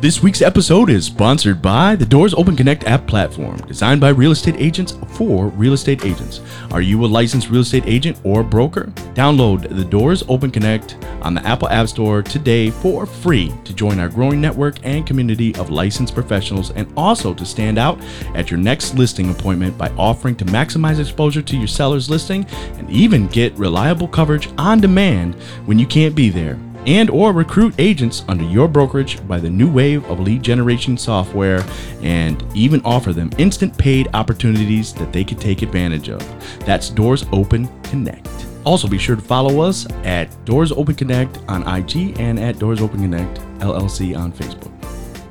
This week's episode is sponsored by the Doors Open Connect app platform, designed by real estate agents for real estate agents. Are you a licensed real estate agent or broker? Download the Doors Open Connect on the Apple App Store today for free to join our growing network and community of licensed professionals and also to stand out at your next listing appointment by offering to maximize exposure to your seller's listing and even get reliable coverage on demand when you can't be there and or recruit agents under your brokerage by the new wave of lead generation software and even offer them instant paid opportunities that they can take advantage of. That's Doors Open Connect. Also be sure to follow us at Doors Open Connect on IG and at Doors Open Connect LLC on Facebook.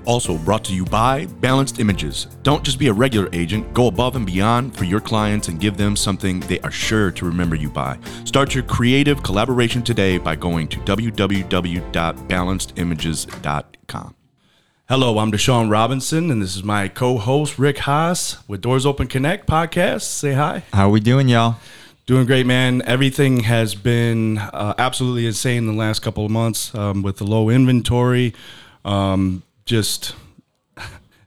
Also brought to you by Balanced Images. Don't just be a regular agent, go above and beyond for your clients and give them something they are sure to remember you by. Start your creative collaboration today by going to www.balancedimages.com. Hello, I'm Deshaun Robinson, and this is my co-host Rick Haas with Doors Open Connect podcast. Say hi. How are we doing, y'all? Doing great, man. Everything has been uh, absolutely insane the last couple of months um, with the low inventory. Um, just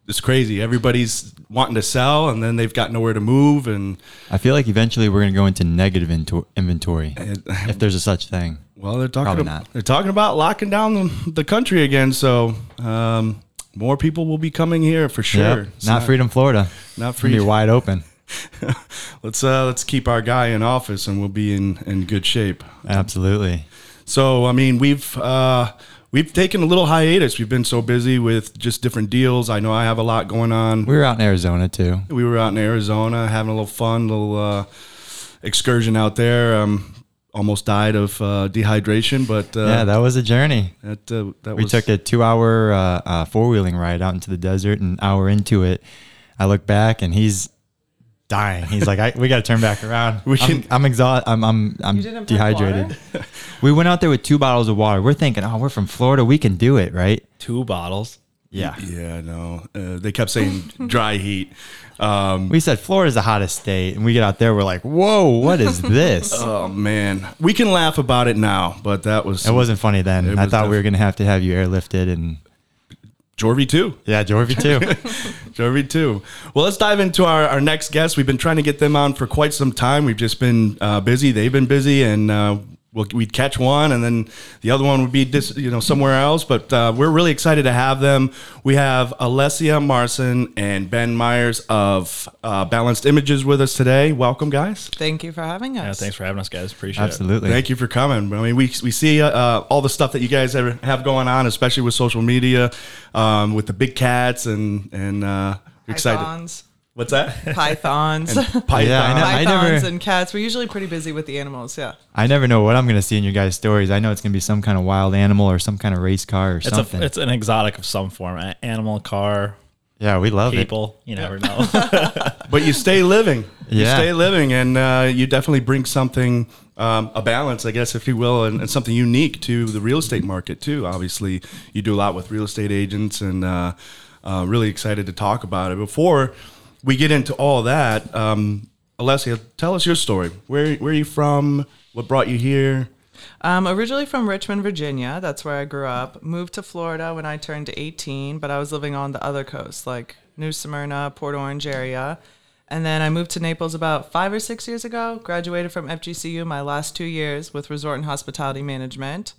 it's crazy. Everybody's wanting to sell, and then they've got nowhere to move. And I feel like eventually we're going to go into negative into- inventory, if there's a such thing. well, they're talking. Probably About, not. they're talking about locking down the, the country again. So um, more people will be coming here for sure. Yep. It's Not, Freedom, Florida. Not gonna be wide open. Let's uh, let's keep our guy in office, and we'll be in in good shape. Absolutely. So I mean, we've uh, we've taken a little hiatus. We've been so busy with just different deals. I know I have a lot going on. We were out in Arizona too. We were out in Arizona having a little fun, little uh, excursion out there. Um, almost died of uh, dehydration, but uh, yeah, that was a journey. that uh, that We was took a two-hour uh, uh, four-wheeling ride out into the desert. An hour into it, I look back and he's dying. He's like, I, "We got to turn back around. We I'm, I'm exhausted. I'm I'm I'm You didn't bring dehydrated." we went out there with two bottles of water. We're thinking, "Oh, we're from Florida. We can do it, right?" two bottles. Yeah. Yeah, no. Uh, they kept saying dry heat. Um, We said Florida's the hottest state, and we get out there, we're like, "Whoa, what is this?" oh man, we can laugh about it now, but that was it wasn't funny then. I was thought we were gonna have to have you airlifted, and Jorvy too. yeah, Jorvy too. Jorvy too. Well, let's dive into our, our next guest. We've been trying to get them on for quite some time. We've just been uh, busy. They've been busy, and uh, we'll, we'd catch one, and then the other one would be dis, you know somewhere else. But uh, we're really excited to have them. We have Alessia Marsin and Ben Myers of uh, Balanced Images with us today. Welcome, guys. Thank you for having us. Yeah, thanks for having us, guys. Appreciate it. Absolutely. Thank you for coming. I mean, we, we see uh, all the stuff that you guys have, have going on, especially with social media, um, with the big cats, and and uh, excited. Pythons, What's that? pythons, Python. Yeah, I know. I pythons, never- and cats. We're usually pretty busy with the animals. Yeah. I never know what I'm gonna see in your guys' stories. I know it's gonna be some kind of wild animal or some kind of race car or. It's something. a it's an exotic of some form, a- animal, car, yeah, we love it. people. You never know. but you stay living. You Yeah. stay living, and uh, you definitely bring something, um, a balance, I guess, if you will, and, and something unique to the real estate market too. Obviously, you do a lot with real estate agents, and uh, uh, really excited to talk about it. Before we get into all that, um, Alessia, tell us your story. Where where are you from? What brought you here? Um, originally from Richmond, Virginia. That's where I grew up. Moved to Florida when I turned 18, but I was living on the other coast, like New Smyrna, Port Orange area. And then I moved to Naples about five or six years ago. Graduated from FGCU my last two years with resort and hospitality management,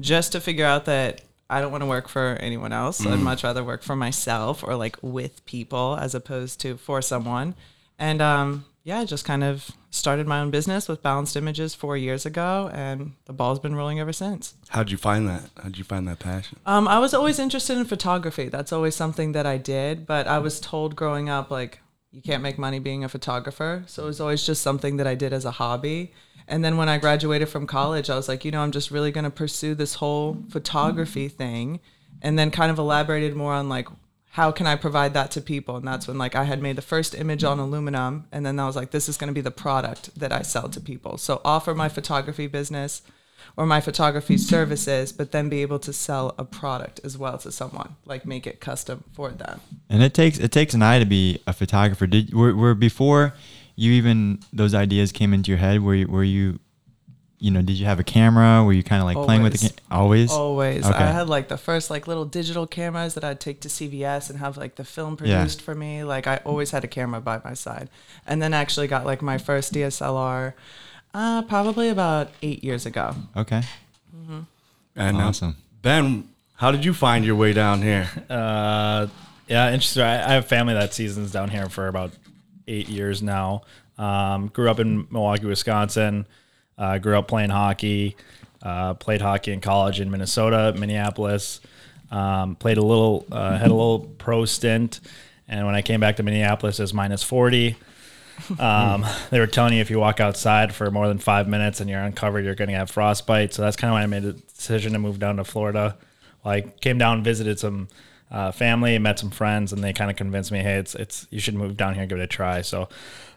just to figure out that I don't want to work for anyone else. I'd much rather work for myself or like with people as opposed to for someone. And um, yeah, I just kind of started my own business with Balanced Images four years ago, and the ball's been rolling ever since. How'd you find that? How'd you find that passion? Um, I was always interested in photography. That's always something that I did, but I was told growing up, like, you can't make money being a photographer. So it was always just something that I did as a hobby. And then when I graduated from college, I was like, you know, I'm just really going to pursue this whole photography thing. And then kind of elaborated more on like, how can I provide that to people? And that's when like I had made the first image on aluminum. And then I was like, this is going to be the product that I sell to people. So offer my photography business or my photography services, but then be able to sell a product as well to someone, like make it custom for them. And it takes it takes an eye to be a photographer. Did were, were before you even those ideas came into your head? Were you were you you know, did you have a camera? Were you kind of like playing with the Always. ca- always? Always. Okay. I had like the first like little digital cameras that I'd take to CVS and have like the film Yeah. produced for me. Like I always had a camera by my side. And then actually got like my first DSLR uh, probably about eight years ago. Okay. And uh, Awesome. Ben, how did you find your way down here? Uh, yeah, interesting. I, I have family that seasons down here for about eight years now. Um, grew up in Milwaukee, Wisconsin. Uh, grew up playing hockey. Uh, played hockey in college in Minnesota, Minneapolis. Um, played a little, uh, had a little pro stint, and when I came back to Minneapolis, it was minus forty. Um, they were telling you if you walk outside for more than five minutes and you're uncovered, you're going to have frostbite. So that's kind of why I made the decision to move down to Florida. Well, I came down, visited some uh, family, met some friends, and they kind of convinced me, hey, it's it's you should move down here, and give it a try. So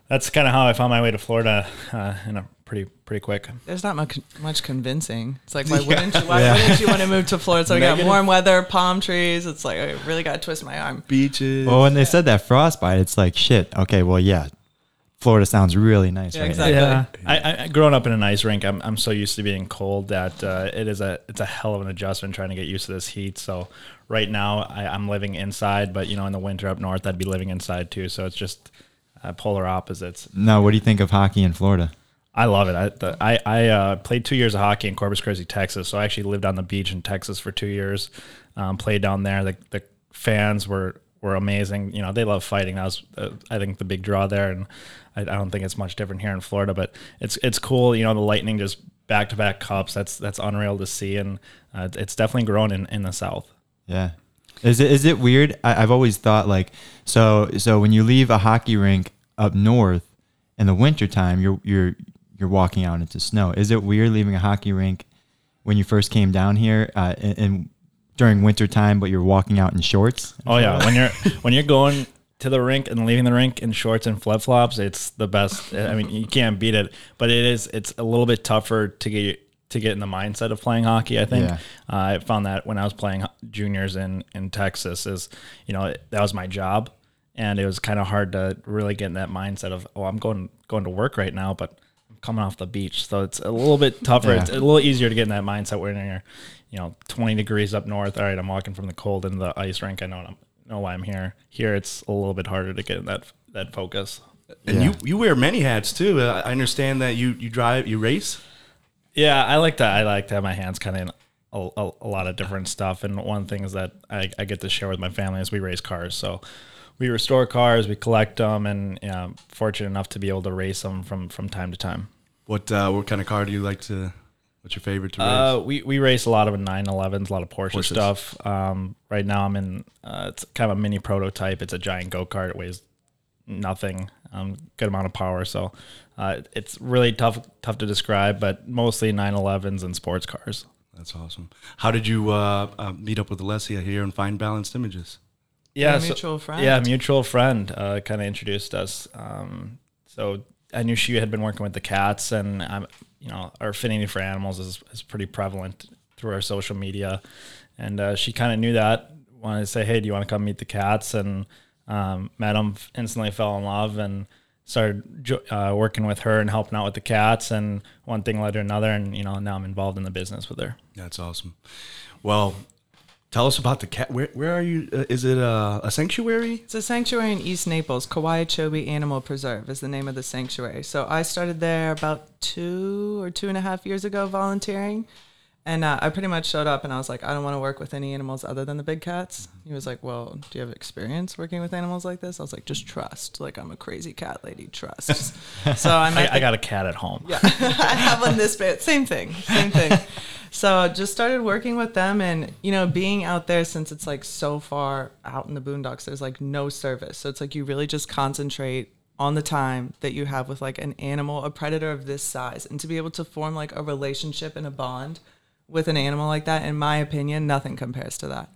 that's kind of how I found my way to Florida uh, in a pretty pretty quick. There's not much much convincing. It's like why wouldn't you why wouldn't you want to move to Florida? So we got warm weather, palm trees. It's like I really gotta twist my arm. Beaches. Well, when they said that frostbite, it's like shit. Okay, well, yeah, Florida sounds really nice Yeah, right exactly. Yeah, I, I growing up in an ice rink, I'm, I'm so used to being cold that uh, it is a it's a hell of an adjustment trying to get used to this heat. So right now I, I'm living inside, but you know in the winter up north I'd be living inside too. So it's just uh, polar opposites. now. Now, what do you think of hockey in Florida? I love it. I the, I, I uh, played two years of hockey in Corpus Christi, Texas. So I actually lived on the beach in Texas for two years. Um, played down there. The, the fans were were amazing. You know, they love fighting. That was uh, I think the big draw there, and I, I don't think it's much different here in Florida. But it's it's cool. You know, the Lightning just back to back cups. That's that's unreal to see, and uh, it's definitely grown in, in the South. Yeah. Is it is it weird? I, I've always thought like so so when you leave a hockey rink up north in the wintertime, you're you're you're walking out into snow. Is it weird leaving a hockey rink when you first came down here uh, in, in during wintertime, but you're walking out in shorts? Oh yeah, when you're when you're going to the rink and leaving the rink in shorts and flip flops, it's the best. I mean, you can't beat it. But it is it's a little bit tougher to get to get in the mindset of playing hockey. I think Yeah. uh, I found that when I was playing juniors in in Texas, is you know that was my job, and it was kind of hard to really get in that mindset of oh I'm going going to work right now, but I'm coming off the beach, so it's a little bit tougher. Yeah. It's a little easier to get in that mindset when you're you know 20 degrees up north. All right, I'm walking from the cold into the ice rink. I know I'm, know why I'm here. Here, it's a little bit harder to get in that that focus. and Yeah. you you wear many hats too. Uh, I understand that you you drive you race. Yeah, I like that. I like to have my hands kind of in a, a, a lot of different stuff. And one thing is that I, I get to share with my family is we race cars. So we restore cars, we collect them, and you know, fortunate enough to be able to race them from from time to time. What uh, what kind of car do you like to? What's your favorite to race? Uh, we, we race a lot of 911s, a lot of Porsche Porsches. stuff. Um, right now I'm in, uh, it's kind of a mini prototype. It's a giant go-kart. It weighs nothing, um, good amount of power. So, uh, it's really tough, tough to describe, but mostly 911s and sports cars. That's awesome. How did you uh, uh, meet up with Alessia here and find Balanced Images? Yeah, A so- mutual friend. Yeah, mutual friend uh, kind of introduced us. Um, so I knew she had been working with the cats, and I'm, you know, our affinity for animals is, is pretty prevalent through our social media, and uh, she kind of knew that. Wanted to say, hey, do you want to come meet the cats? And um, met them, instantly fell in love, and started uh, working with her and helping out with the cats. And one thing led to another, and you know, now I'm involved in the business with her. That's awesome. Well, tell us about the cat. Where where are you? Uh, is it a, a sanctuary? It's a sanctuary in East Naples. Kowiachobee Animal Preserve is the name of the sanctuary. So I started there about two or two and a half years ago volunteering. And uh, I pretty much showed up and I was like, I don't want to work with any animals other than the big cats. He was like, Well, do you have experience working with animals like this? I was like, Just trust. Like, I'm a crazy cat lady. Trust. so I met I, got a cat at home. yeah, I have one this big. Same thing. Same thing. so just started working with them, and you know, being out there since it's like so far out in the boondocks, there's like no service. So it's like you really just concentrate on the time that you have with like an animal, a predator of this size, and to be able to form like a relationship and a bond with an animal like that, in my opinion, nothing compares to that.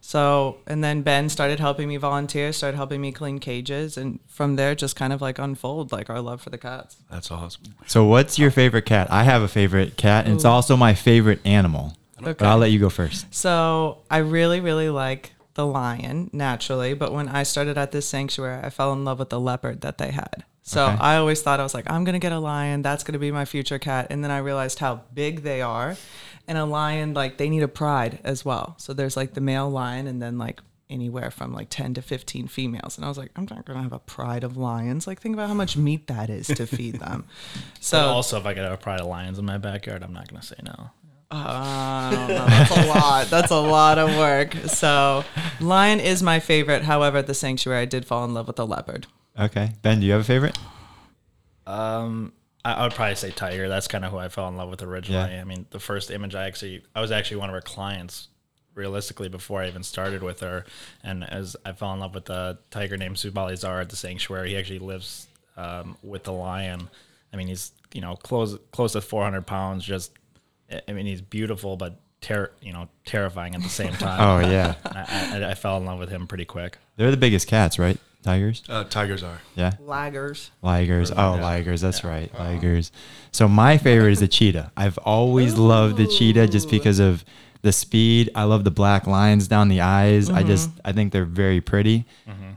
So, and then Ben started helping me volunteer, started helping me clean cages, and from there, just kind of like unfold like our love for the cats. That's awesome. So, what's your favorite cat? I have a favorite cat, and it's also my favorite animal. Okay. But I'll let you go first. So I really, really like the lion naturally, but when I started at this sanctuary, I fell in love with the leopard that they had. So Okay. I always thought I was like, I'm gonna get a lion. That's gonna be my future cat. And then I realized how big they are, and a lion like they need a pride as well. So there's like the male lion, and then like anywhere from like 10 to 15 females. And I was like, I'm not gonna have a pride of lions. Like think about how much meat that is to feed them. So But also, if I could have a pride of lions in my backyard, I'm not going to say no. Uh, I don't know. That's a lot. That's a lot of work. So, lion is my favorite. However, at the sanctuary, I did fall in love with a leopard. Okay, Ben, do you have a favorite? Um, I, I would probably say Tiger. That's kind of who I fell in love with originally. Yeah. I mean, the first image I actually, I was actually one of her clients realistically before I even started with her. And as I fell in love with a tiger named Subalizar at the sanctuary, he actually lives um, with the lion. I mean, he's, you know, close, close to 400 pounds. Just, I mean, he's beautiful, but ter- you know, terrifying at the same time. Oh yeah, I, I, I fell in love with him pretty quick. they're the biggest cats, right? Tigers. Uh, tigers are. Yeah. Ligers. Ligers. Oh, ligers. That's right. Ligers. So my favorite is the cheetah. I've always loved the cheetah just because of the speed. I love the black lines down the eyes. I just I think they're very pretty.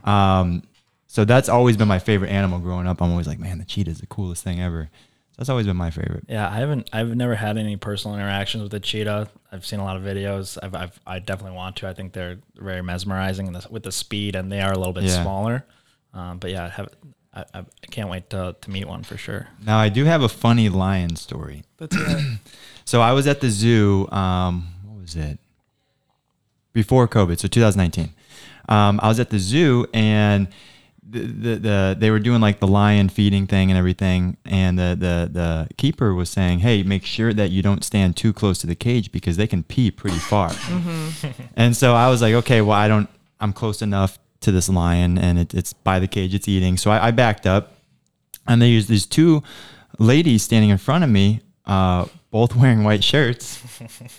Um, so that's always been my favorite animal growing up. I'm always like, man, the cheetah is the coolest thing ever. That's always been my favorite. Yeah, I haven't. I've never had any personal interactions with a cheetah. I've seen a lot of videos. I've, I've I definitely want to. I think they're very mesmerizing the, with the speed, and they are a little bit Yeah. smaller. Um, but yeah, I have. I, I can't wait to, to meet one for sure. Now I do have a funny lion story. That's. So I was at the zoo. Um, what was it? Before COVID, so 2019. Um, I was at the zoo and the, the, the they were doing like the lion feeding thing and everything, and the, the the keeper was saying, "Hey, make sure that you don't stand too close to the cage because they can pee pretty far." and so I was like, "Okay, well, I don't. I'm close enough to this lion, and it, it's by the cage, it's eating." So I, I backed up, and there was these two ladies standing in front of me, uh, both wearing white shirts,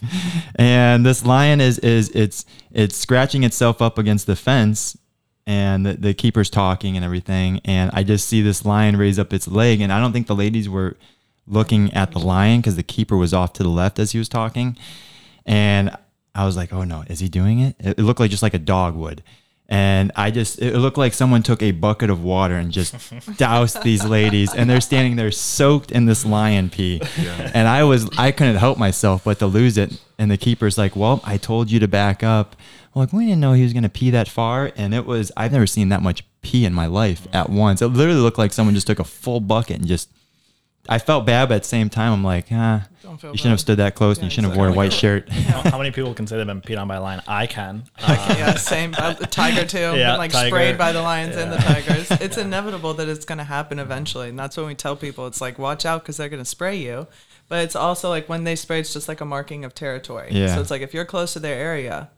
and this lion is is it's it's scratching itself up against the fence, and the, the keeper's talking and everything, and I just see this lion raise up its leg, and I don't think the ladies were looking at the lion because the keeper was off to the left as he was talking, and I was like, oh no, is he doing it? It, it looked like just like a dog would. And I just, it looked like someone took a bucket of water and just doused these ladies. And they're standing there soaked in this lion pee. And I was, I couldn't help myself but to lose it. And the keeper's like, well, I told you to back up. I'm like, we didn't know he was going to pee that far. And it was, I've never seen that much pee in my life at once. It literally looked like someone just took a full bucket and just, I felt bad, but at the same time, I'm like, ah, Don't feel you shouldn't have stood that close and you shouldn't have worn a white shirt. how, how many people can say they've been peed on by a lion? I can. Uh, yeah, same. Uh, tiger too. Yeah, Been, like tiger. sprayed by the lions and the tigers. It's inevitable that it's going to happen eventually, and that's when we tell people it's like watch out because they're going to spray you. But it's also like when they spray, it's just like a marking of territory. Yeah. So it's like if you're close to their area,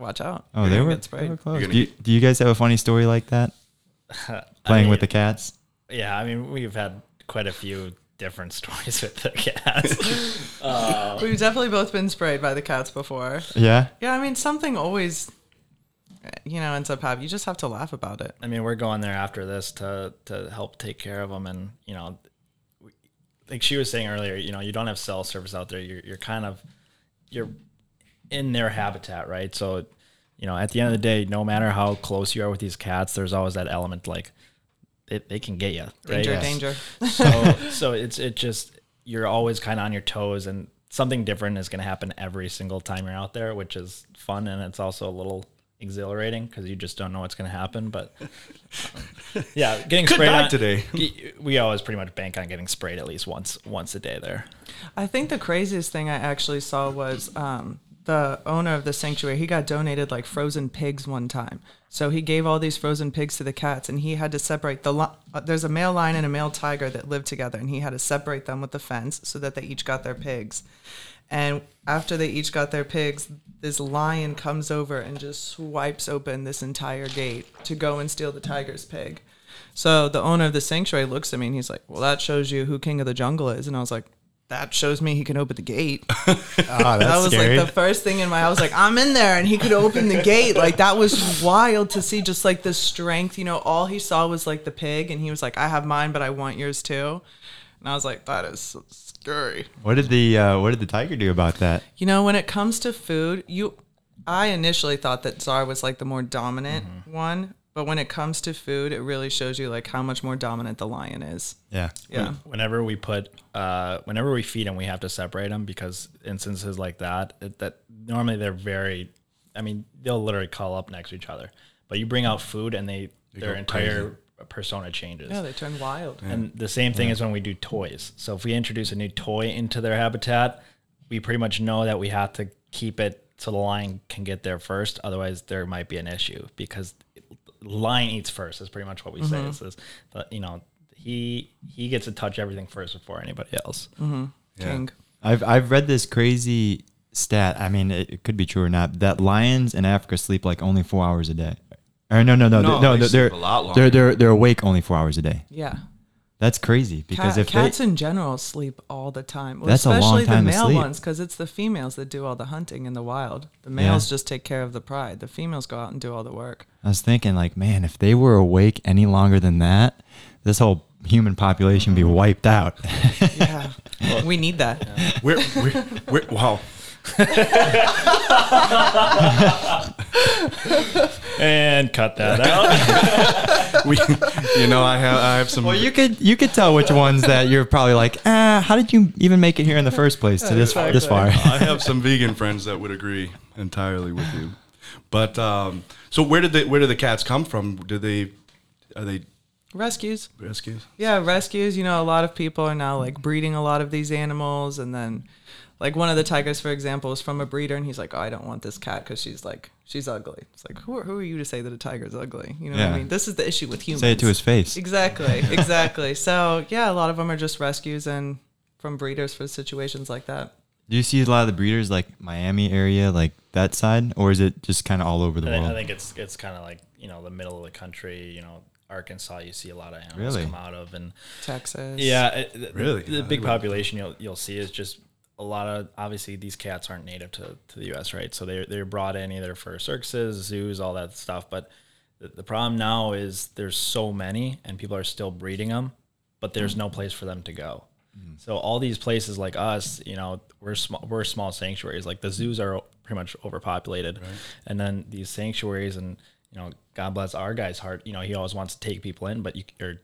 watch out. Oh, You're they were, they sprayed. were close. You're Do you, do you guys have a funny story like that? Playing mean- with the cats? yeah, I mean, we've had quite a few different stories with the cats. Uh, we've definitely both been sprayed by the cats before. Yeah. Yeah, I mean something always, you know, ends up happening. You just have to laugh about it. I mean, we're going there after this to to help take care of them, and you know, we- like she was saying earlier, you know, you don't have cell service out there. You're you're kind of you're in their habitat, right? So, you know, at the end of the day, no matter how close you are with these cats, there's always that element like they, they can get you, right? Danger, Yes. danger. so so it's it just you're always kind of on your toes and something different is going to happen every single time you're out there which is fun and it's also a little exhilarating because you just don't know what's going to happen but um, yeah getting Good sprayed night on, today. we always pretty much bank on getting sprayed at least once once a day there I think the craziest thing I actually saw was um, the owner of the sanctuary. He got donated like frozen pigs one time. So he gave all these frozen pigs to the cats, and he had to separate the. Li- uh, there's a male lion and a male tiger that live together, and he had to separate them with the fence so that they each got their pigs. And after they each got their pigs, this lion comes over and just swipes open this entire gate to go and steal the tiger's pig. So the owner of the sanctuary looks at me and he's like, "Well, that shows you who king of the jungle is." And I was like, "That shows me he can open the gate." Oh, that was like the first thing in my. I was like, "I'm in there," and he could open the gate. Like that was wild to see, just like the strength. You know, all he saw was like the pig, and he was like, "I have mine, but I want yours too." And I was like, "That is so scary." what did the uh, what did the tiger do about that? You know, when it comes to food, you I initially thought that Czar was like the more dominant one, But when it comes to food, it really shows you like how much more dominant the lion is. Yeah. Yeah. Whenever we put, uh, whenever we feed them, we have to separate them because instances like that, it, that normally they're very, I mean, they'll literally call up next to each other. But you bring out food and they, their go entire persona changes. Yeah, they turn wild. And the same thing is when we do toys. So if we introduce a new toy into their habitat, we pretty much know that we have to keep it so the lion can get there first. Otherwise, there might be an issue because lion eats first. Is pretty much what we say. It says, but you know, he he gets to touch everything first before anybody else. Mm-hmm. King. I've I've read this crazy stat. I mean, it, it could be true or not. That lions in Africa sleep like only four hours a day. Or no, no, no, No, they, no. they They're sleep a lot longer. they're they're they're awake only four hours a day. Yeah. That's crazy because Cat, if cats they, in general sleep all the time. Well, That's a long especially time the to male sleep. ones because it's the females that do all the hunting in the wild. The males just take care of the pride. The females go out and do all the work. I was thinking like, man, if they were awake any longer than that, this whole human population would be mm-hmm. wiped out. Yeah. we need that. We're, we're, we're, wow. And cut that out. We, you know, I have I have some. well, you could you could tell which ones that you're probably like, ah, how did you even make it here in the first place to this this far? I have some vegan friends that would agree entirely with you. But um, so where did the where did the cats come from? Did they are they Rescues. rescues? Yeah, rescues. You know, a lot of people are now like breeding a lot of these animals, and then, like one of the tigers, for example, is from a breeder, and he's like, "Oh, I don't want this cat because she's like she's ugly." It's like, who are, who are you to say that a tiger's ugly? You know what I mean? This is the issue with humans. Say it to his face. Exactly, exactly. so yeah, a lot of them are just rescues and from breeders for situations like that. Do you see a lot of the breeders like Miami area, like that side, or is it just kind of all over the I think, I think it's it's kind of like you know the middle of the country. You know, Arkansas. You see a lot of animals Really? come out of, and Texas. Yeah, it, Really? The, I big population you'll you'll see is just a lot of obviously these cats aren't native to, to the U.S. right, so they're they're brought in either for circuses, zoos, all that stuff. But the, the problem now is there's so many, and people are still breeding them, but there's no place for them to go. Mm-hmm. So all these places like us, you know, we're small, we're small sanctuaries. Like the zoos are pretty much overpopulated, and then these sanctuaries, and you know, God bless our guy's heart. You know, he always wants to take people in, but you or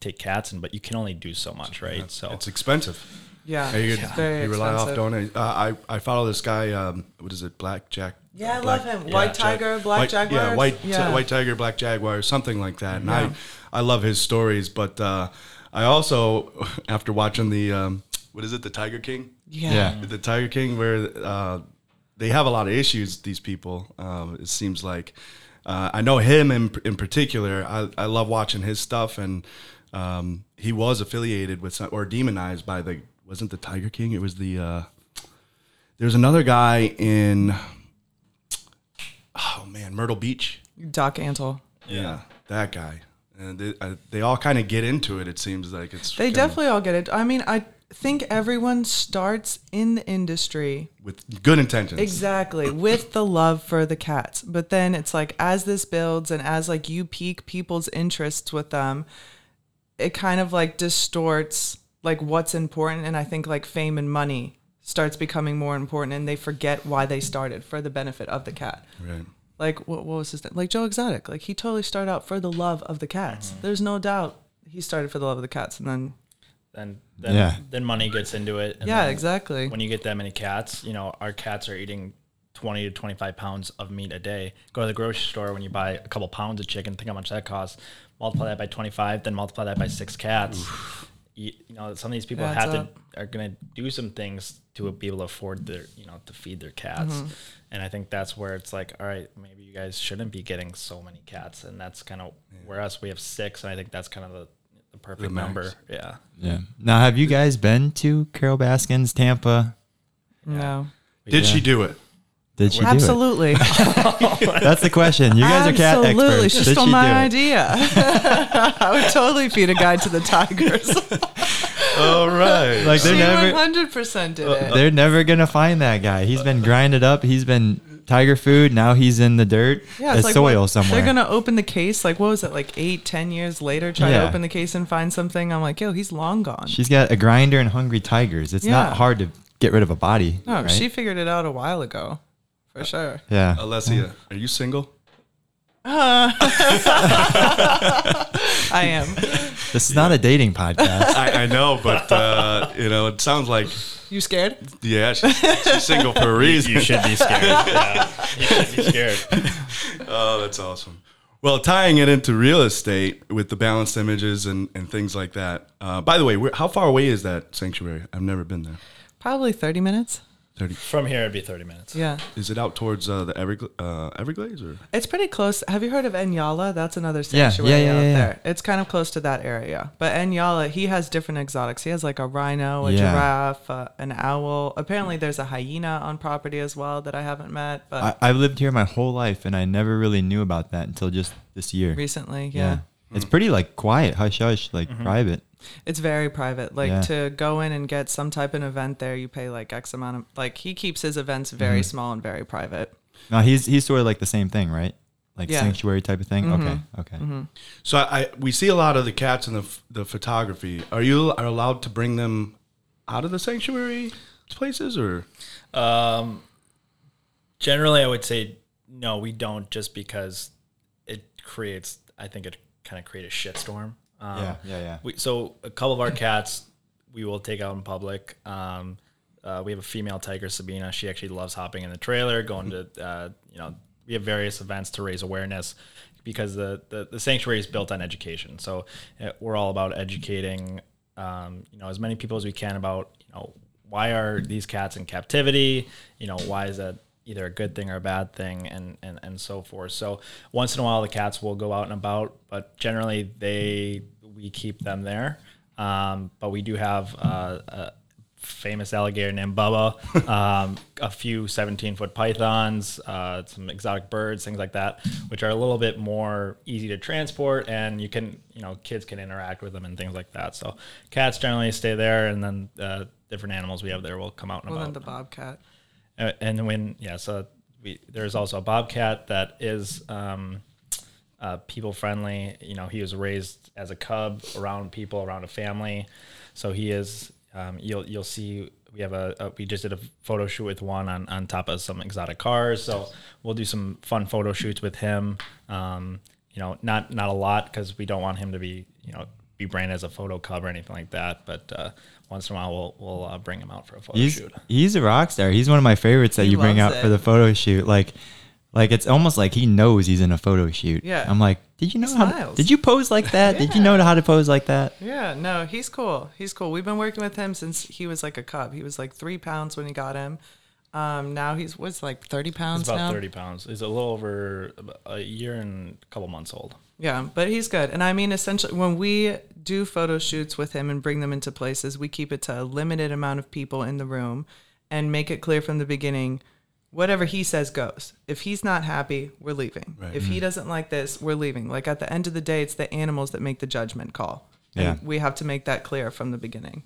take cats in, but you can only do so much, right? So It's expensive. Yeah, Hey, you, it's very you rely off expensive. donate. Uh, I I follow this guy. Um, what is it? Black Jack. Yeah, I Black- love him. White tiger, black white, jaguar. Yeah, white Yeah. white tiger, black jaguar, something like that. And Yeah. I I love his stories. But uh, I also after watching the um, what is it? The Tiger King. Yeah. Yeah. the Tiger King, where uh, they have a lot of issues. These people, um, it seems like. Uh, I know him in in particular. I, I love watching his stuff, and um, he was affiliated with some, or demonized by the wasn't the Tiger King. It was the uh, there's another guy in oh man Myrtle Beach. Doc Antle. Yeah, that guy. And they, uh, they all kind of get into it. It seems like it's They definitely all get it. I mean, I think everyone starts in the industry with good intentions. exactly with the love for the cats. But then it's like as this builds and as like you pique people's interests with them, it kind of like distorts like what's important and I think like fame and money starts becoming more important and they forget why they started for the benefit of the cat. Right. Like what, what was his name? Like Joe Exotic. Like he totally started out for the love of the cats. Mm-hmm. There's no doubt he started for the love of the cats and then then then, Yeah. then money gets into it. And yeah, exactly. When you get that many cats, you know, our cats are eating 20 to 25 pounds of meat a day. Go to the grocery store when you buy a couple pounds of chicken, think how much that costs. Multiply that by 25, then multiply that by six cats. You, you know, some of these people Adds have up. to are going to do some things to be able to afford their, you know, to feed their cats. Mm-hmm. And I think that's where it's like, all right, maybe you guys shouldn't be getting so many cats. And that's kind of where us we have six, and I think that's kind of the, the perfect max. number. Yeah. Yeah. Now, have you guys been to Carole Baskin's Tampa? no. Did she do it? Did she Absolutely. That's the question. You guys are cat Absolutely. experts. She Did stole she my idea. I would totally feed a guide to the tigers. All right. Like they're she never, 100% did it. they're never gonna find that guy. He's been grinded up. He's been tiger food. Now he's in the dirt, Yeah, the it's like soil what- somewhere. They're gonna open the case. Like what was it? Like eight, ten years later, try Yeah. to open the case and find something. I'm like, yo, he's long gone. She's got a grinder and hungry tigers. It's Yeah. not hard to get rid of a body. no, right? she figured it out a while ago, for sure. Yeah. Alessia, are you single? I am. This is not a dating podcast. I, I know, but uh, you know, it sounds like You scared? yeah, she's, she's single for a reason. You should be scared. Yeah. You should be scared. Oh, that's awesome. Well, tying it into real estate with the balanced images and, and things like that. Uh, by the way, where, how far away is that sanctuary? I've never been there. Probably 30 minutes. 30. From here, it'd be 30 minutes. Yeah. Is it out towards uh, the Evergl- uh, Everglades or? It's pretty close. Have you heard of Enyala? That's another Yeah, sanctuary yeah, yeah, out yeah, yeah. there. It's kind of close to that area. But Enyala, he has different exotics. He has like a rhino, a Yeah. giraffe, uh, an owl. Apparently, there's a hyena on property as well that I haven't met, but I, I've lived here my whole life, and I never really knew about that until just this year. recently, yeah. It's pretty like quiet, hush hush, like private. It's very private. Like Yeah. to go in and get some type of event there, you pay like X amount of like he keeps his events very Mm-hmm. small and very private. No, he's he's sort of like the same thing, right? Like Yeah. sanctuary type of thing. Okay, okay. So I, I we see a lot of the cats in the the photography. Are you are allowed to bring them out of the sanctuary places or? Um, generally, I would say no, we don't, just because it creates. I think it kind of create a shitstorm. Um, Yeah, yeah, yeah. We, so a couple of our cats we will take out in public. Um, uh, we have a female tiger, Sabina. She actually loves hopping in the trailer, going to uh, you know. We have various events to raise awareness because the, the, the sanctuary is built on education. So uh, we're all about educating, um, you know, as many people as we can about, you know, why are these cats in captivity? You know, why is that either a good thing or a bad thing and, and, and so forth. So once in a while the cats will go out and about, but generally they, we keep them there. Um, but we do have uh, a famous alligator named Bubba, um, a few 17 foot pythons, uh, some exotic birds, things like that, which are a little bit more easy to transport and you can, you know, kids can interact with them and things like that. So cats generally stay there and then uh, different animals we have there will come out and Well, about. then the bobcat. Uh, and when yeah, so we there's also a bobcat that is um, uh, people friendly. You know, he was raised as a cub around people, around a family, so he is. Um, you'll you'll see we have a, a we just did a photo shoot with one on on top of some exotic cars. So we'll do some fun photo shoots with him. Um, you know, not not a lot because we don't want him to be you know be branded as a photo cub or anything like that. But uh, once in a while, we'll we'll uh, bring him out for a photo He's shoot. he's a rock star. He's one of my favorites that He you bring out loves for the photo shoot. Like, like it's almost like he knows he's in a photo shoot. Yeah. I'm like, did you know He how? To, did you pose like that? Did you know how to pose like that? Yeah, no, he's cool. He's cool. We've been working with him since he was like a cub. He was like three pounds when he got him. Um, now he's what's like thirty pounds It's about now. 30 pounds. He's a little over a year and a couple months old. Yeah, but he's good. And I mean, essentially, when we do photo shoots with him and bring them into places, we keep it to a limited amount of people in the room and make it clear from the beginning whatever he says goes. If he's not happy, we're leaving. Right. If he doesn't like this, we're leaving. Like at the end of the day, it's the animals that make the judgment call. Yeah. And we have to make that clear from the beginning.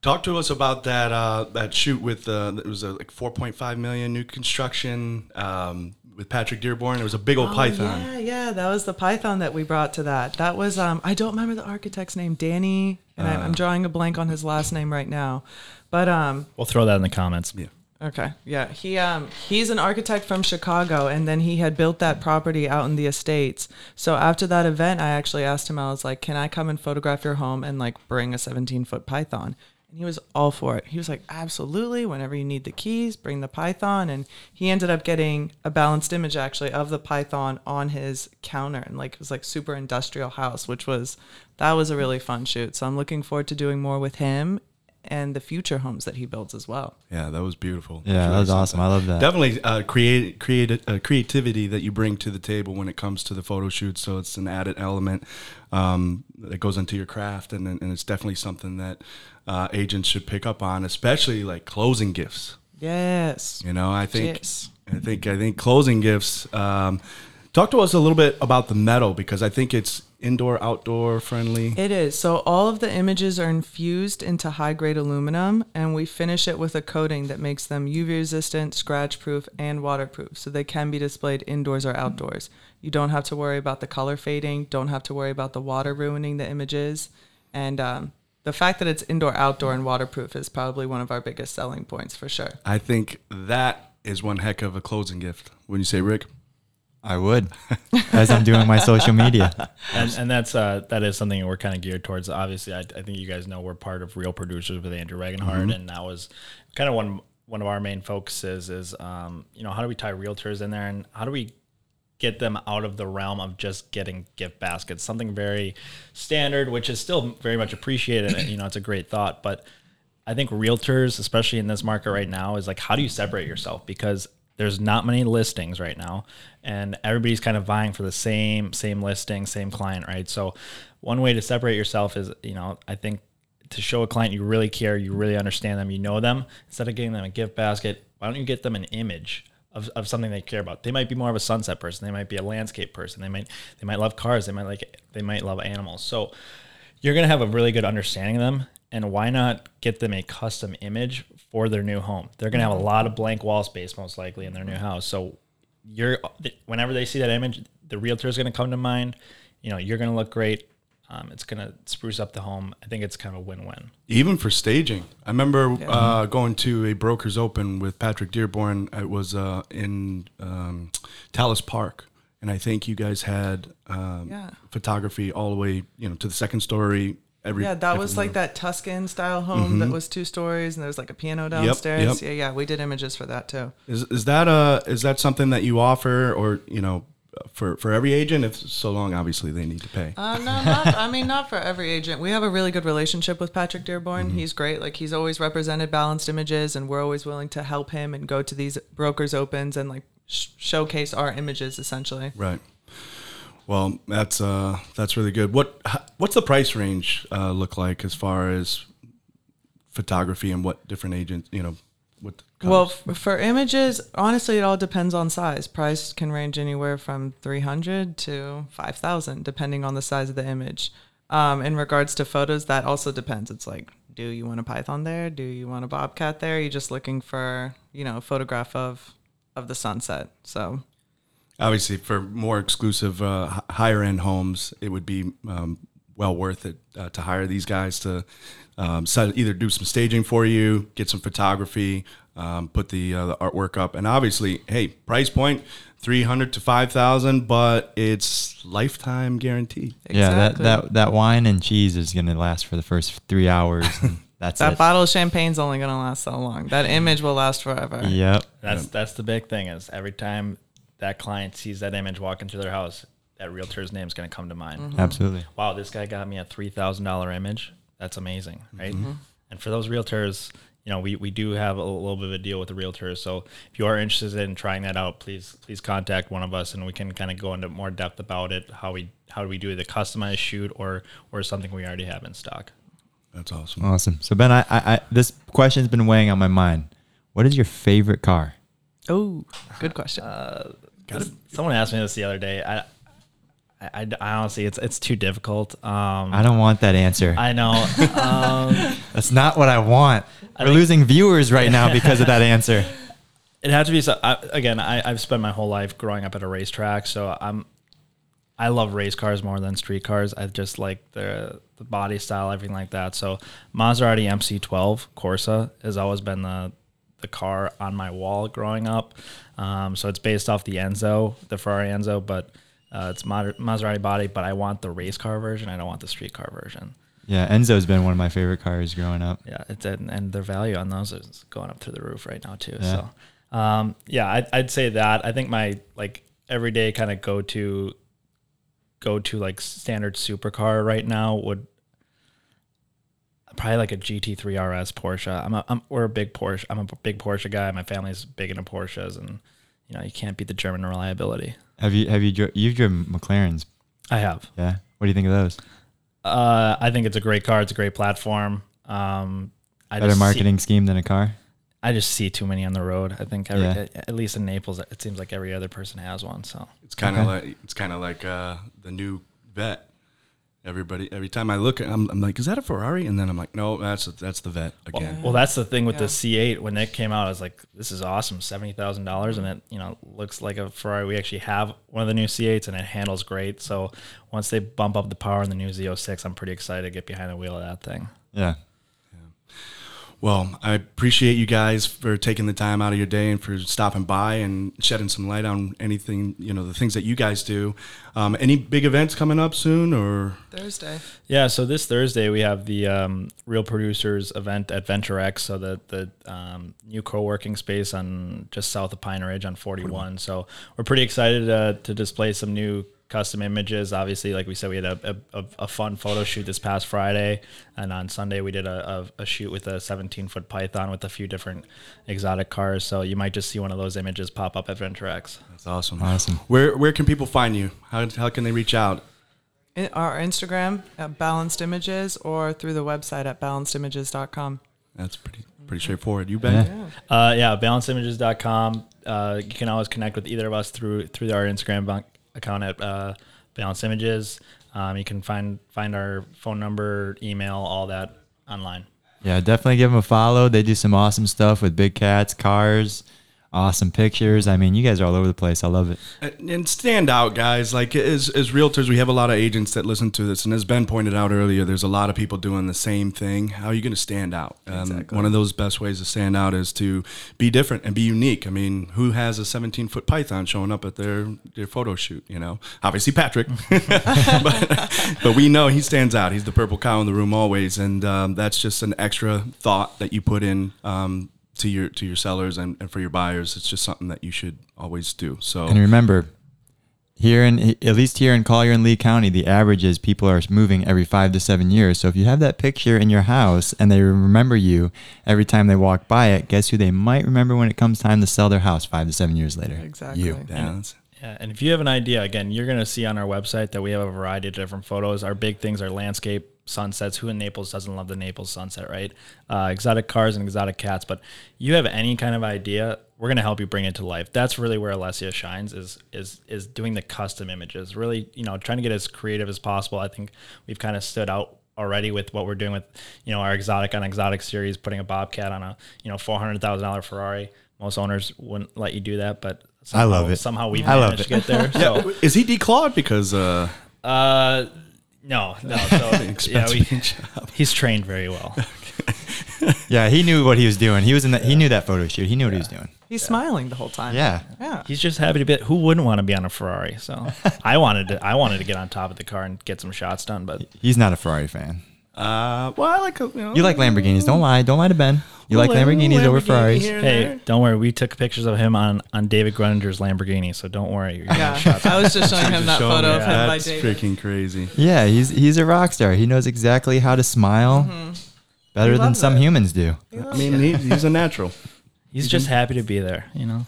Talk to us about that uh, that shoot with uh, it was a like 4.5 million new construction um, with Patrick Dearborn. It was a big old python. Oh, Yeah, yeah, that was the python that we brought to that. That was um I don't remember the architect's name, Danny, and I, Uh. I'm drawing a blank on his last name right now. But um We'll throw that in the comments. Yeah. okay, yeah, he um he's an architect from Chicago and then he had built that property out in the estates. So after that event, I actually asked him I was like, "Can I come and photograph your home and like bring a 17-foot python?" He was all for it. He was like, absolutely. Whenever you need the keys, bring the Python. And he ended up getting a balanced image actually of the Python on his counter and like it was like super industrial house, which was that was a really fun shoot. So I'm looking forward to doing more with him and the future homes that he builds as well. Yeah, that was beautiful. Yeah, It's that was awesome. something. I love that. Definitely uh, create create uh, creativity that you bring to the table when it comes to the photo shoot. So it's an added element um, that goes into your craft, and and it's definitely something that uh, agents should pick up on, especially like closing gifts. Yes. You know, I think Yes. I think I think closing gifts. Um, talk to us a little bit about the metal because I think it's indoor outdoor friendly. It is. So all of the images are infused into high grade aluminum and we finish it with a coating that makes them UV resistant, scratch proof, and waterproof. So they can be displayed indoors or outdoors. You don't have to worry about the color fading, don't have to worry about the water ruining the images. And um, the fact that it's indoor, outdoor, and waterproof is probably one of our biggest selling points for sure. I think that is one heck of a closing gift. When you say Rick, I would, as I'm doing my social media. and, and that's uh, that is something we're kind of geared towards. Obviously, I, I think you guys know we're part of Real Producers with Andrew Regenhard, and that was kind of one one of our main focuses is um, you know how do we tie realtors in there, and how do we get them out of the realm of just getting gift baskets, something very standard, which is still very much appreciated. and, you know, it's a great thought, but I think realtors, especially in this market right now, is like how do you separate yourself because there's not many listings right now and everybody's kind of vying for the same same listing same client right? So one way to separate yourself is you know i think to show a client you really care you really understand them you know them instead of getting them a gift basket why don't you get them an image of, of something they care about? They might be more of a sunset person they might be a landscape person they might they might love cars they might like they might love animals. So you're going to have a really good understanding of them and why not get them a custom image for their new home? They're going to have a lot of blank wall space most likely in their new house. So you're whenever they see that image the realtor is going to come to mind. You know you're going to look great. Um, it's going to spruce up the home. I think it's kind of a win-win. Even for staging, I remember uh, going to a Brokers Open with Patrick Dearborn. It was uh, in um, Talis Park, and I think you guys had um, Yeah. photography all the way, you know, to the second story. Every Yeah, that was different like that Tuscan style home that was two stories and there was like a piano downstairs. yep. Yeah, yeah, we did images for that too. Is is that uh is that something that you offer, or you know, for for every agent? If so long, obviously they need to pay. Uh, no, not, I mean, not for every agent. We have a really good relationship with Patrick Dearborn. He's great. Like, he's always represented balanced images, and we're always willing to help him and go to these brokers' opens and like sh- showcase our images essentially. Right. Well, that's uh that's really good. What what's the price range uh, look like as far as photography and what different agents, you know, what? Well, for images, honestly, it all depends on size. Price can range anywhere from 300 to 5,000, depending on the size of the image. Um, in regards to photos, that also depends. It's like, do you want a python there? Do you want a bobcat there? You're just looking for, you know, a photograph of of the sunset. So, obviously for more exclusive uh, higher end homes, it would be um, well worth it uh, to hire these guys to um, set, either do some staging for you, get some photography, um, put the uh, the artwork up, and obviously, hey, price point three hundred to five thousand, but it's lifetime guarantee. Yeah, that, that that wine and cheese is gonna last for the first three hours. That's that it. bottle of champagne's only going to last so long. That image will last forever. Yep. that's that's the big thing is every time that client sees that image walking through their house that realtor's name is going to come to mind mm-hmm. Absolutely. wow, this guy got me a three thousand dollar image. That's amazing, right? Mm-hmm. And for those realtors, you know, we, we do have a little bit of a deal with the realtors. So if you are interested in trying that out, please please contact one of us, and we can kind of go into more depth about it. How we how do we do the customized shoot or or something we already have in stock. That's awesome. Awesome. So Ben, I, I, I this question's been weighing on my mind. What is your favorite car? Oh, good question. Uh, Someone asked me this the other day. I I, I- I honestly, it's it's too difficult. Um, I don't want that answer. I know. Um, That's not what I want. We're losing viewers right now because of that answer. it had to be so. I, again, I, I've spent my whole life growing up at a racetrack, so I'm. I love race cars more than street cars. I just like the the body style, everything like that. So Maserati MC12 Corsa has always been the the car on my wall growing up. Um, so it's based off the Enzo, the Ferrari Enzo, but uh, it's Maser- Maserati body. But I want the race car version. I don't want the street car version. Yeah, Enzo's been one of my favorite cars growing up. Yeah, it's and, and their value on those is going up through the roof right now too. Yeah. So, um, yeah, I'd, I'd say that. I think my like everyday kind of go to go to like standard supercar right now would probably like a GT3 RS Porsche. I'm a I'm we're a big Porsche. I'm a big Porsche guy. My family's big into Porsches, and you know you can't beat the German reliability. Have you have you dri- you've driven McLarens? I have. Yeah. What do you think of those? Uh, I think it's a great car. It's a great platform. Um, I Better just see- marketing scheme than a car. I just see too many on the road. I think every, Yeah. at least in Naples, it seems like every other person has one. So It's kind of Okay. like it's kind of like uh, the new Vette. Everybody, every time I look, at, I'm, I'm like, is that a Ferrari? And then I'm like, no, that's that's the Vette again. well, that's the thing with Yeah. the C8. When it came out, I was like, this is awesome, seventy thousand dollars, and it you know looks like a Ferrari. We actually have one of the new C8s, and it handles great. So once they bump up the power in the new Z06, I'm pretty excited to get behind the wheel of that thing. Yeah. Well, I appreciate you guys for taking the time out of your day and for stopping by and shedding some light on anything, you know, the things that you guys do. Um, any big events coming up soon or? Thursday. Yeah, so this Thursday we have the um, Real Producers event at Venture X, so the the um, new co-working space on just south of Pine Ridge on 41. So we're pretty excited uh, to display some new custom images. Obviously, like we said, we had a, a, a fun photo shoot this past Friday, and on Sunday we did a, a, a shoot with a 17 foot Python with a few different exotic cars. So you might just see one of those images pop up at Venture X. That's awesome. Awesome. Where where can people find you? How, how can they reach out? In our Instagram at Balanced Images or through the website at balancedimages.com. That's pretty pretty straightforward. You bet. Yeah. Uh, yeah, balanceimages.com. Uh, you can always connect with either of us through through our Instagram ban- account at uh, Balance Images. Um, you can find find our phone number, email, all that online. Yeah, definitely give them a follow. They do some awesome stuff with big cats, cars, awesome pictures. I mean, you guys are all over the place. I love it. And- And stand out, guys. Like as as realtors, we have a lot of agents that listen to this, and as Ben pointed out earlier, there's a lot of people doing the same thing. How are you going to stand out? Um, One of those best ways to stand out is to be different and be unique. I mean, who has a 17 foot python showing up at their their photo shoot? You know, obviously Patrick, but but we know he stands out. He's the purple cow in the room always, and um, that's just an extra thought that you put in. Um, to your to your sellers and, and for your buyers, it's just something that you should always do. So And remember, here in at least here in Collier and Lee County, the average is people are moving every five to seven years. So if you have that picture in your house and they remember you every time they walk by it, guess who they might remember when it comes time to sell their house five to seven years later? Exactly. You. Yeah, Yeah, and if you have an idea, again, you're going to see on our website that we have a variety of different photos. Our big things are landscape, sunsets. Who in Naples doesn't love the Naples sunset, right? Uh, exotic cars and exotic cats. But you have any kind of idea, we're going to help you bring it to life. That's really where Alessia shines is is is doing the custom images. Really, you know, trying to get as creative as possible. I think we've kind of stood out already with what we're doing with you know our exotic on exotic series, putting a Bobcat on a you know four hundred thousand dollar Ferrari. Most owners wouldn't let you do that, but I love it. Somehow we've I love managed it. to get there. So, Is he declawed because uh, uh, no, no. So, yeah, we, job? he's trained very well. Yeah, he knew what he was doing. He was in that. He knew that photo shoot. He knew what he was doing. He's smiling the whole time. Yeah. Yeah. He's just happy to be. Who wouldn't want to be on a Ferrari? So, I wanted to. I wanted to get on top of the car and get some shots done. But He's not a Ferrari fan. Uh, well, I like you know, You like Lamborghinis? Don't lie. Don't lie to Ben. You like little Lamborghinis over Lamborghini Ferraris. here and hey, there. don't worry. We took pictures of him on on David Gruninger's Lamborghini. So don't worry. You're gonna get Yeah. shots. I was just showing him that Show photo me. of him by That's David. freaking crazy. Yeah, he's he's a rock star. He knows exactly how to smile better than loves some it. humans do. I mean, he, he's a natural. He's just happy to be there. You know.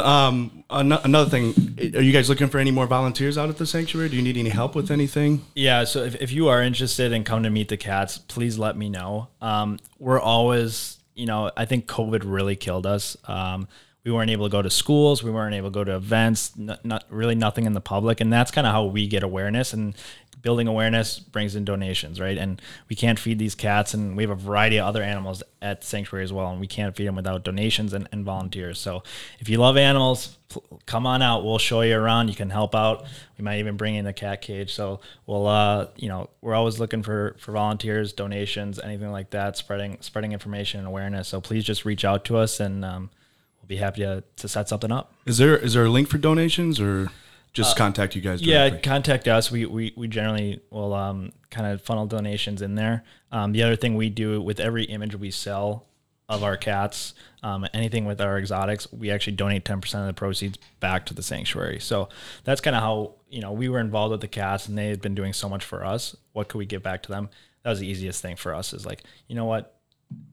Um, ano- another thing, are you guys looking for any more volunteers out at the sanctuary? Do you need any help with anything? Yeah, so if, if you are interested and come to meet the cats, please let me know. Um, we're always, you know, I think COVID really killed us. Um, we weren't able to go to schools, we weren't able to go to events, n- not really nothing in the public, and that's kind of how we get awareness. And building awareness brings in donations, right? And we can't feed these cats, and we have a variety of other animals at sanctuary as well, and we can't feed them without donations and, and volunteers. So if you love animals, come on out. We'll show you around. You can help out. We might even bring in a cat cage. So we'll, uh, you know, we're always looking for for volunteers, donations, anything like that, spreading spreading information and awareness. So please just reach out to us, and um, we'll be happy to, to set something up. Is there is there a link for donations or just contact you guys Yeah, contact us. We we, we generally will um, kind of funnel donations in there. Um, the other thing we do with every image we sell of our cats, um, anything with our exotics, we actually donate ten percent of the proceeds back to the sanctuary. So that's kind of how you know we were involved with the cats, and they had been doing so much for us. What could we give back to them? That was the easiest thing for us. Is like you know what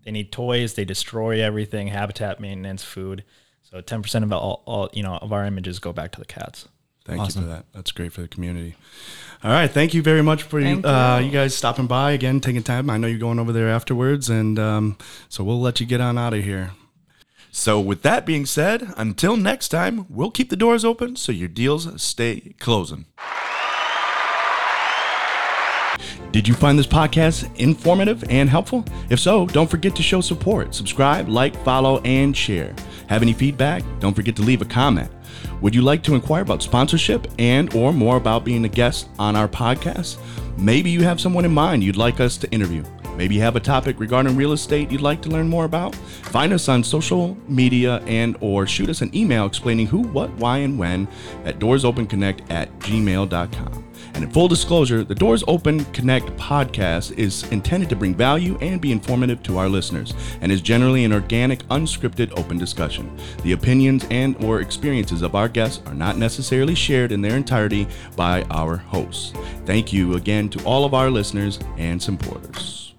they need toys, they destroy everything, habitat maintenance, food. So ten percent of all, all you know of our images go back to the cats. Thank Awesome. you for that. That's great for the community. All right, thank you very much for you, uh, you. you guys stopping by again, taking time. I know you're going over there afterwards, and um, so we'll let you get on out of here. So, with that being said, until next time, we'll keep the doors open so your deals stay closing. Did you find this podcast informative and helpful? If so, don't forget to show support. Subscribe, like, follow, and share. Have any feedback? Don't forget to leave a comment. Would you like to inquire about sponsorship and or more about being a guest on our podcast? Maybe you have someone in mind you'd like us to interview. Maybe you have a topic regarding real estate you'd like to learn more about? Find us on social media and or shoot us an email explaining who, what, why, and when at doorsopenconnect at gmail.com. And in full disclosure, the Doors Open Connect podcast is intended to bring value and be informative to our listeners and is generally an organic, unscripted, open discussion. The opinions and or experiences of our guests are not necessarily shared in their entirety by our hosts. Thank you again to all of our listeners and supporters.